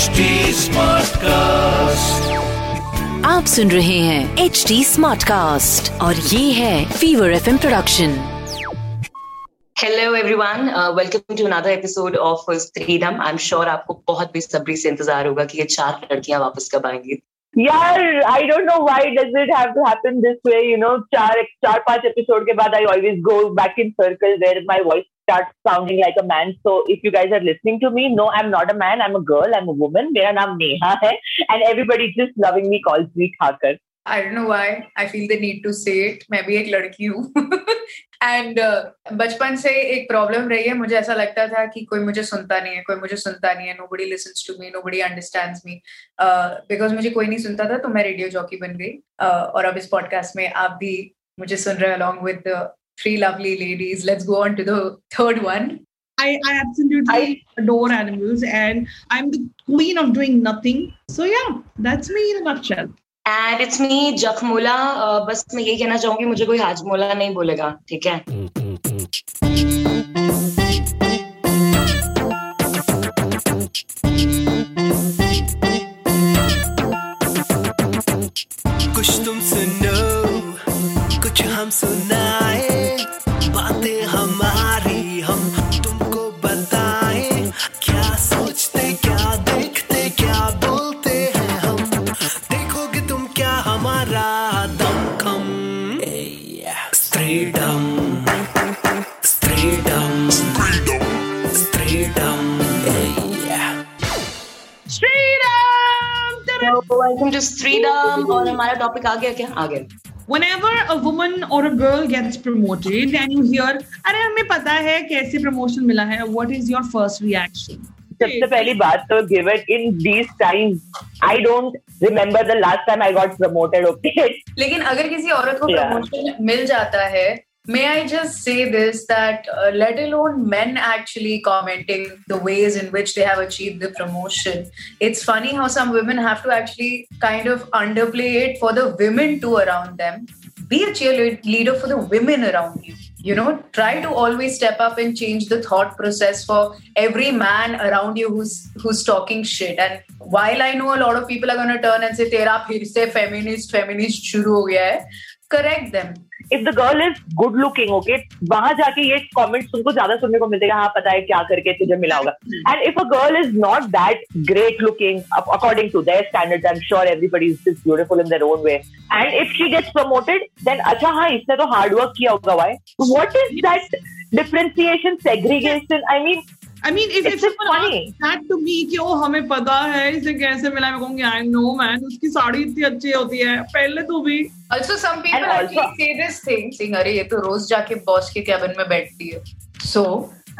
HD Smartcast. आप सुन रहे हैं एच डी स्मार्ट कास्ट और ये है Fever F production hello everyone welcome to another episode of freedom I am sure आपको बहुत बेसब्री से इंतज़ार होगा कि ये चार लड़कियाँ वापस कब आएँगी। यार I don't know why does it have to happen this way you know चार चार पाँच एपिसोड के बाद I always go back in circle where my voice starts sounding like a man. So if you guys are listening to me, no, I'm not a man. I'm a girl. I'm a woman. मेरा नाम नेहा है, and everybody just loving me calls me Thakur. I don't know why I feel the need to say it. मैं भी एक लड़की हूँ and uh, बचपन से एक प्रॉब्लम रही है मुझे ऐसा लगता था कि कोई मुझे सुनता नहीं है कोई मुझे सुनता नहीं है nobody listens to me nobody understands me because मुझे कोई नहीं सुनता था तो मैं रेडियो जॉकी बन गई uh, और अब इस पॉडकास्ट में आप भी मुझे सुन रहे along with three lovely ladies let's go on to the third one I, I absolutely I, adore animals and I'm the queen of doing nothing. So yeah, that's me in a nutshell. And it's me Jakhmola बस मैं यही कहना चाहूंगी मुझे कोई हाजमोला नहीं बोलेगा ठीक है कुछ तुम सुनो कुछ हम सुनाए वेलकम टू फ्रीडम और हमारा टॉपिक आ गया क्या? आ गया whenever a woman or a girl gets promoted and you hear अरे हमें पता है कैसे प्रमोशन मिला है what is your first reaction? सबसे पहली बात तो give it in these times I don't remember the last time I got promoted okay लेकिन अगर किसी औरत को Yeah. प्रमोशन मिल जाता है may i just say this that uh, let alone men actually commenting the ways in which they have achieved the promotion. It's funny how some women have to actually kind of underplay it for the women too around them. Be a cheerleader for the women around you. You know try to always step up and change the thought process for every man around you who's who's talking shit. And while i know a lot of people are going to turn and say tera phir se feminist feminist shuru ho gaya hai correct them. If the girl is good looking okay वहाँ जाके ये comments तुमको ज़्यादा सुनने को मिलते हैं पता है क्या करके तुझे मिला होगा। And if a girl is not that great looking according to their standards I am sure everybody is beautiful in their own way and if she gets promoted then अच्छा हाँ इसने तो हार्ड वर्क किया होगा why what is that differentiation segregation I mean I mean, if, if It's just someone funny. asks that to me कि ओ हमें पता है इसे कैसे मिला मैं कहूँगी आई नो मैन उसकी साड़ी इतनी अच्छी होती है पहले तो भी also some people also- say this thing saying अरे ये तो रोज जाके बॉस के कैबिन में बैठती है so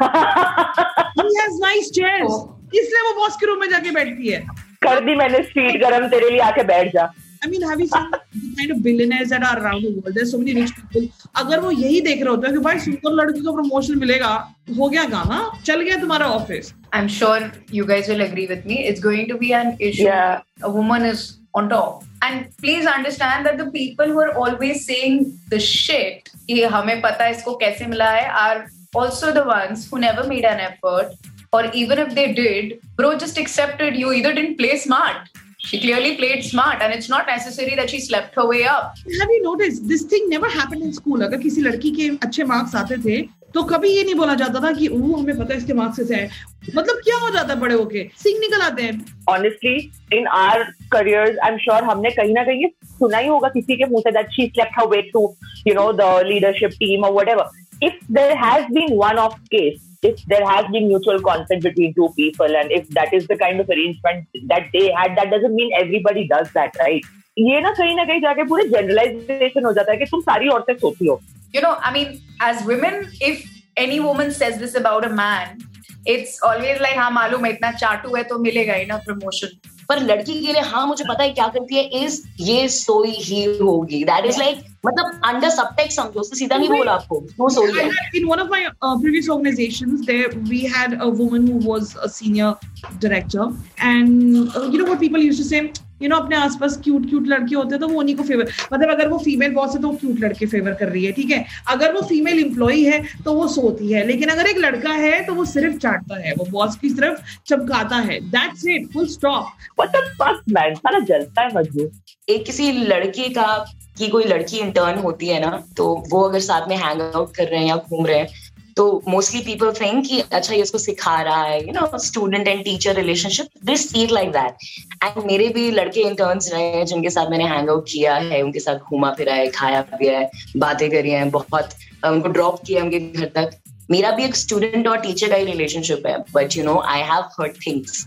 he has nice chairs Oh. इसलिए वो बॉस के रूम में जाके बैठती है कर दी मैंने सीट गरम तेरे लिए आके बैठ जा I mean, have you seen the kind of billionaires that are around the world? There's so many rich people. अगर वो यही देख रहे होते हैं कि भाई सुंदर लड़की को प्रमोशन मिलेगा हो गया गाना चल गया तुम्हारा office I'm sure you guys will agree with me. It's going to be an issue. Yeah. A woman is on top. And please understand that the people who are always saying the shit, कि हमें पता है इसको कैसे मिला है, are also the ones who never made an effort. Or even if they did, bro just accepted you either didn't play smart. She clearly played smart, and it's not necessary that she slept her way up. Have you noticed this thing never happened in school? अगर किसी लड़की के अच्छे marks आते थे तो कभी ये नहीं बोला जाता था कि ओ हमें पता है इसके मार्क्स कैसे हैं मतलब क्या हो जाता है बड़े होके सिंग निकल आते हैं honestly in our careers i'm sure हमने कहीं ना कहीं सुना ही होगा किसी के मुँह से that she slept her way to you know the leadership team or whatever if there has been one off case if there has been mutual consent between two people and if that is the kind of arrangement that they had that doesn't mean everybody does that right ये ना कहीं ना कहीं जाके पूरे generalisation हो जाता है कि तुम सारी औरतें सोती हो you know, I mean, as women, if any woman says this about a man, it's always like, हाँ मालूम है इतना चाटू है तो मिलेगा ही ना प्रमोशन पर लड़की के लिए हाँ मुझे पता है क्या करती है इज ये सोई ही होगी दैट इज लाइक मतलब अंडर सबटेक्स्ट समझो उसने सीधा नहीं बोला आपको वो सोई है in one of my uh, previous organizations there we had a woman who was a senior director. And uh, you know what people used to say? You know अपने आसपास क्यूट क्यूट लड़के होते हैं तो वो उन्हीं को फेवर मतलब अगर वो फीमेल बॉस है तो वो क्यूट लड़के फेवर कर रही है ठीक है? अगर वो फीमेल एम्प्लॉय है तो वो सोती है लेकिन अगर एक लड़का है तो वो सिर्फ़ चाटता है वो बॉस की सिर्फ़ चमकाता है। That's it full stop What the fuck, man? साला जलता है मजबू एक किसी लड़के का की कोई लड़की इंटर्न होती है ना तो वो अगर साथ में हैंग आउट कर रहे हैं या घूम रहे हैं तो मोस्टली पीपल थिंक कि अच्छा ये उसको सिखा रहा है you know student and teacher relationship this see like that and मेरे भी लड़के इंटर्न्स रहे हैं, जिनके साथ मैंने हैंग आउट किया है, उनके साथ घूमा फिरा है, खाया पिया है, बातें करी हैं, बहुत, उनको ड्रॉप किया उनके घर तक। मेरा भी एक स्टूडेंट और टीचर का ही रिलेशनशिप है but you know I have heard things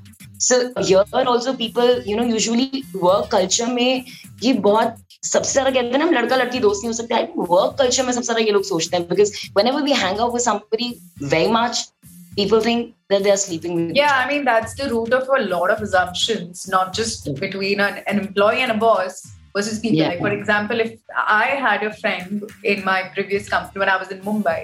so here also people you know usually work culture में ये बहुत सबसे ज़्यादा कहते हैं ना हम लड़का लड़की दोस्त नहीं हो सकते आई वर्क कल्चर में सबसे ज़्यादा ये लोग सोचते हैं because whenever we hang out with somebody very much people think that they are sleeping with Yeah, I mean, that's the root of a lot of assumptions, not just between an, an employee and a boss versus people. Yeah. Like, for example, if I had a friend in my previous company when I was in Mumbai,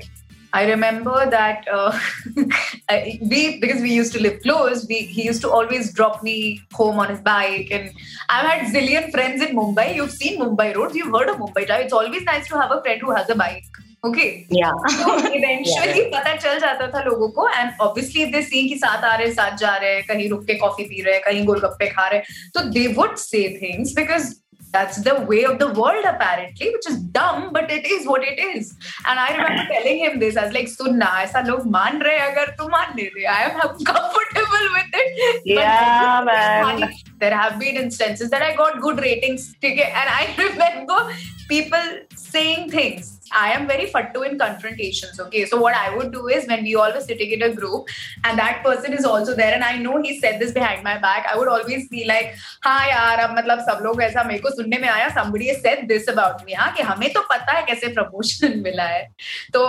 I remember that uh, I- we, because we used to live close, we, he used to always drop me home on his bike. And I've had zillion friends in Mumbai. You've seen Mumbai roads, you've heard of Mumbai Drive. It's always nice to have a friend who has a bike. Okay. yeah eventually पता चल जाता था लोगों को and obviously they सी कि साथ आ रहे हैं साथ जा रहे हैं कहीं रुक के कॉफी पी रहे हैं कहीं गोलगप्पे खा रहे हैं तो they would say things because that's the way of the world apparently which is dumb but it is what it is. And i remember telling him this i was like sunna aisa log maan rahe agar to maan le i am comfortable with it. Yeah man. There have been instances that i got good ratings and i remember people saying things I am very fattu in confrontations, okay? So what I would do is when we all were sitting in a group and that person is also there and I know he said this behind my back, I would always be like, हाँ यार अब मतलब सब लोग ऐसा मेरे को सुनने में आया somebody has said this about me हाँ कि हमें तो पता है कैसे प्रमोशन मिला है तो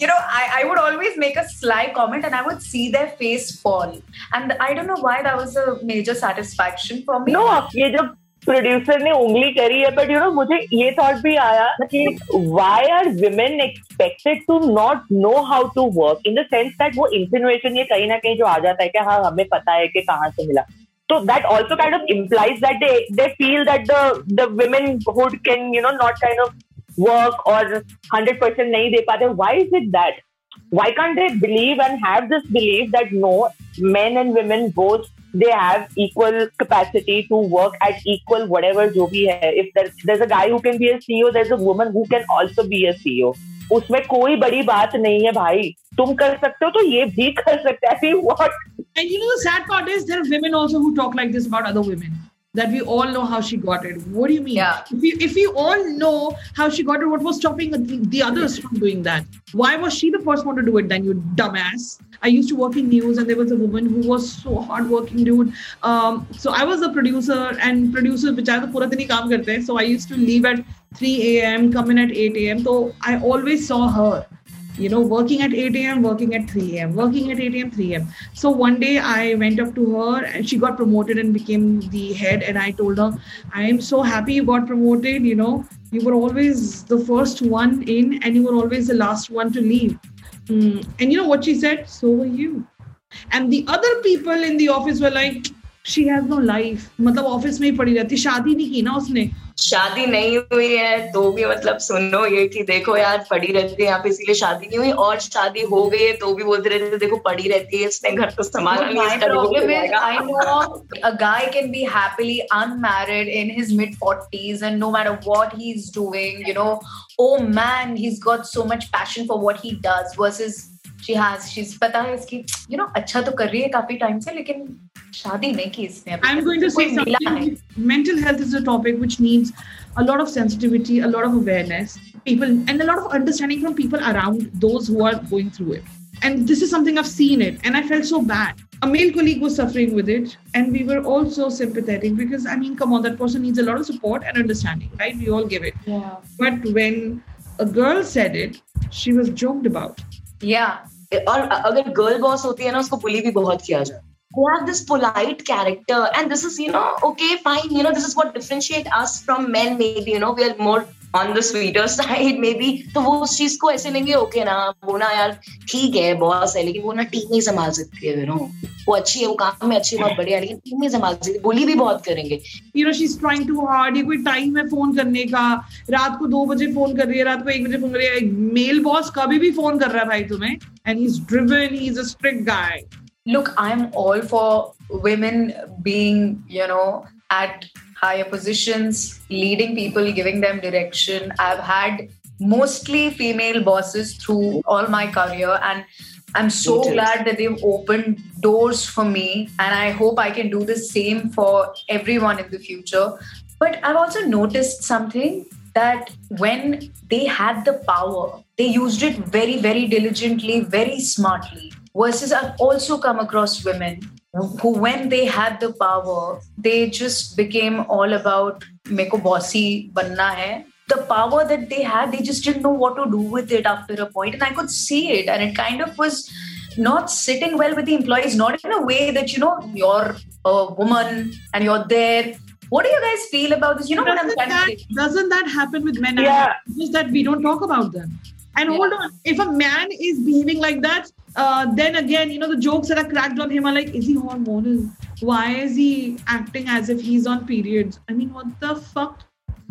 you know I, I would always make a sly comment and I would see their face fall and I don't know why that was a major satisfaction for me no ये जब producer ने उंगली करी है but you no मुझे ये thought भी आया कि why are women expected to not know how to work in the sense that वो इंसिनुएशन ये कहीं ना कहीं जो आ जाता है कि हाँ हमें पता है कि कहाँ से मिला। तो that also kind of implies that they they feel that the the women hood can you know not kind of work और हंड्रेड परसेंट नहीं दे पाते। Why is it that why can't they believe and have this belief that no, men and women both they have equal capacity to work at equal whatever जो भी है. If there a guy can be a CEO there a woman who can also be a CEO उसमें कोई बड़ी बात नहीं है भाई. तुम कर सकते हो तो ये भी कर सकते हैं. That we all know how she got it. What do you mean? Yeah. If you if you all know how she got it, what was stopping the, the others from doing that? Why was she the first one to do it then, you dumbass? I used to work in news and there was a woman who was so hardworking, dude. Um, so I was a producer and producers बेचारे तो पूरा दिन ही काम करते हैं. So I used to leave at 3 a.m., come in at 8 a.m. So I always saw her you know, working at 8 a.m., working at 3 a.m., working at 8 a.m., 3 a.m. So one day I went up to her and she got promoted and became the head. And I told her, I am so happy you got promoted. You know, you were always the first one in and you were always the last one to leave. Mm, And you know what she said? So were you. And the other people in the office were like, she has no life. मतलब office में ही पड़ी रहती शादी नहीं की ना उसने शादी नहीं हुई है तो भी मतलब सुनो ये कि देखो यार पड़ी रहती है यहाँ पे इसीलिए शादी नहीं हुई। और शादी हो गई है तो भी बोलते रहते हैं देखो पड़ी रहती है इसने घर को संभाल guy can be happily unmarried in his mid forties and no matter what he is doing you know oh man he got so much passion for what he does worse is She has, she's, पता है इसकी, you know, अच्छा तो कर रही है काफ़ी time से लेकिन शादी नहीं की इसने अभी I'm तक। going to say कोई मिला something. है। Mental health is a topic which needs a lot of sensitivity, a lot of awareness, people, and a lot of understanding from people around those who are going through it. And this is something I've seen it, and I felt so bad. A male colleague was suffering with it, and we were all so sympathetic because, I mean, come on, that person needs a lot of support and understanding, right? We all give it. Yeah. But when a girl said it, she was joked about. Yeah. और अगर girl boss होती है ना उसको बुली भी बहुत किया जाए they have this polite character, and this is, you know, okay, fine, you know, this is what differentiate us from men, maybe, you know, we are more the sweeter side maybe तो वो उस चीज़ को ऐसे लेंगे okay ना, वो ना यार ठीक है बॉस है, लेकिन वो ना टीम नहीं संभाल सकती है यू नो वो अच्छी है, वो काम में अच्छी बहुत बढ़िया, लेकिन टीम नहीं संभाल सकती बोली भी बहुत करेंगे। You know she is trying too hard ये कोई टाइम है फ़ोन करने का, रात को दो बजे फ़ोन कर रही है, रात को एक बजे फ़ोन कर रही है मेल बॉस कभी भी फ़ोन कर रहा है भाई तुम्हें and he is driven he is a strict guy Look, I'm all for women being, you know, at higher positions, leading people, giving them direction. I've had mostly female bosses through all my career, and I'm so glad that they've opened doors for me. And I hope I can do the same for everyone in the future. But I've also noticed something that when they had the power, they used it very, very diligently, very smartly. Versus, I've also come across women who, when they had the power, they just became all about meko bossy banna hai. The power that they had, they just didn't know what to do with it after a point, and I could see it, and it kind of was not sitting well with the employees, not in a way that you know you're a woman and you're there. What do you guys feel about this? You know what I'm doesn't trying that, to say? doesn't that happen with men Yeah. Just that we don't talk about them and Yeah. hold on if a man is behaving like that uh, then again you know the jokes that are cracked on him are like is he hormonal why is he acting as if he's on periods i mean what the fuck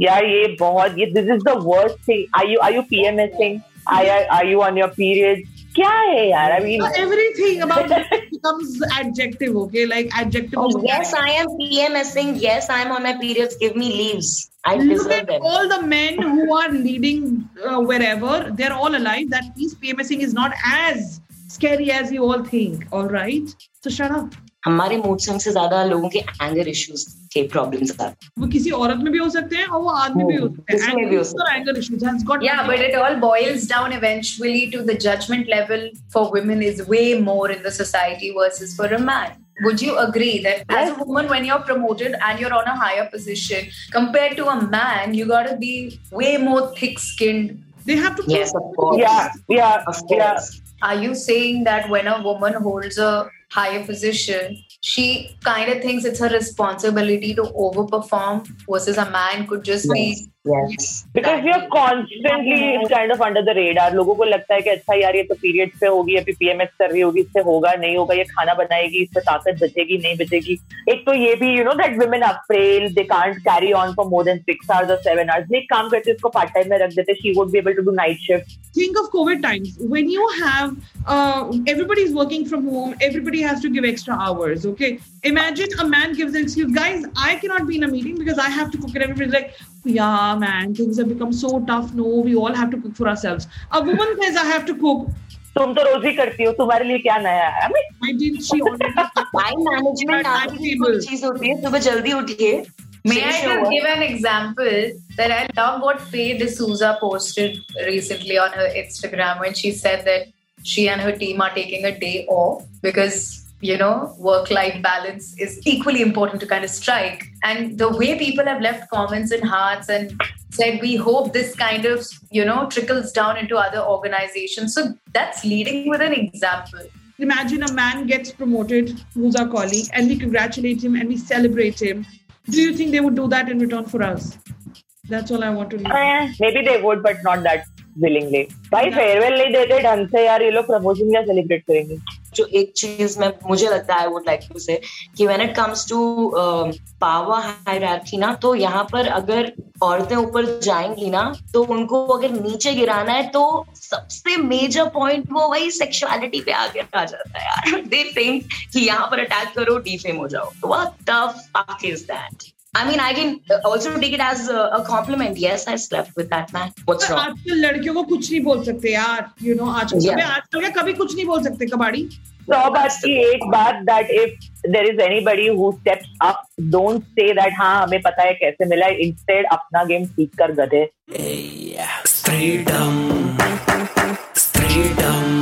Yeah, ये बहुत ये this is the worst thing. Are you are you PMSing? Are you, are you on your period? क्या है यार? I mean, So everything about it becomes adjective okay like adjective Oh, of yes, I am PMSing. Yes, I am on my periods. Give me leaves. I Look deserve at them. all the men who are leading uh, wherever they're all alive. That means PMSing is not as scary as you all think. All right, so shut up. हमारे mood swing से ज़्यादा लोगों के anger issues के problems आते वो किसी औरत में भी हो सकते हैं और वो आदमी भी हो सकते हो सकते हैं anger issues has got Yeah, but it all boils down eventually to the judgment level for women is way more in the society versus for a man. Would you agree that as a woman, when you're promoted and you're on a higher position compared to a man, you gotta be way more thick skinned? they have to Yes, of course. yeah, yeah, Of course. yeah. Are you saying that when a woman holds a higher position, she kind of thinks it's her responsibility to overperform versus a man could just Yes Yes. Because we are constantly kind of under the radar. लोगों को लगता है कि अच्छा यार ये तो periods पे होगी अभी पीएमएस कर रही होगी इससे होगा नहीं होगा ये खाना बनाएगी इससे ताकत बचेगी नहीं बचेगी एक तो ये भी you know that women are frail they can't carry on for more than six hours और सेवन आवर्स एक काम करते इसको पार्ट टाइम में रख देते she would be able to do night shift think of covid times when you have uh, everybody's working from home everybody has to give extra hours okay imagine a man gives an excuse guys i cannot be in a meeting because i have to cook and everybody's like yeah man things have become so tough no we all have to cook for ourselves a woman says i have to cook तुम तो रोज ही करती हो तुम्हारे लिए क्या नया है I mean, why didn't she already time management Time आदमी की table. कोई चीज होती है सुबह जल्दी उठिए May I finish your just work. give an example that I love what Faye D'Souza posted recently on her Instagram when she said that she and her team are taking a day off because you know work-life balance is equally important to kind of strike. And the way people have left comments and hearts and said we hope this kind of you know trickles down into other organizations. So that's leading with an example. imagine a man gets promoted who's our colleague and we congratulate him and we celebrate him do you think they would do that in return for us that's all i want to know maybe they would but not that willingly भाई farewell नहीं देते ढंग से यार ये लोग promotion क्या celebrate करेंगे जो एक चीज़ में, मुझे लगता है वुड लाइक टू से कि when it comes to power hierarchy ना तो यहाँ पर अगर औरतें ऊपर जाएँगी ना तो उनको अगर नीचे गिराना है तो सबसे मेजर पॉइंट वो वही सेक्सुअलिटी पे आगे आ जाता है यार। दे थिंक कि यहाँ पर अटैक करो डिफेम हो जाओ। What the fuck is that I mean, I can also take it as a, a compliment. Yes, I slept with that man. What's wrong? आजकल लड़कियों को कुछ नहीं बोल सकते यार यू नो आजकल Yeah. आजकल क्या कभी कुछ नहीं बोल सकते कबाड़ी सौ बात की एक बात that if there is anybody who steps up don't say that हाँ हमें पता है कैसे मिला है इंस्टेड अपना गेम सीख कर गधे Freedom. Freedom. Freedom.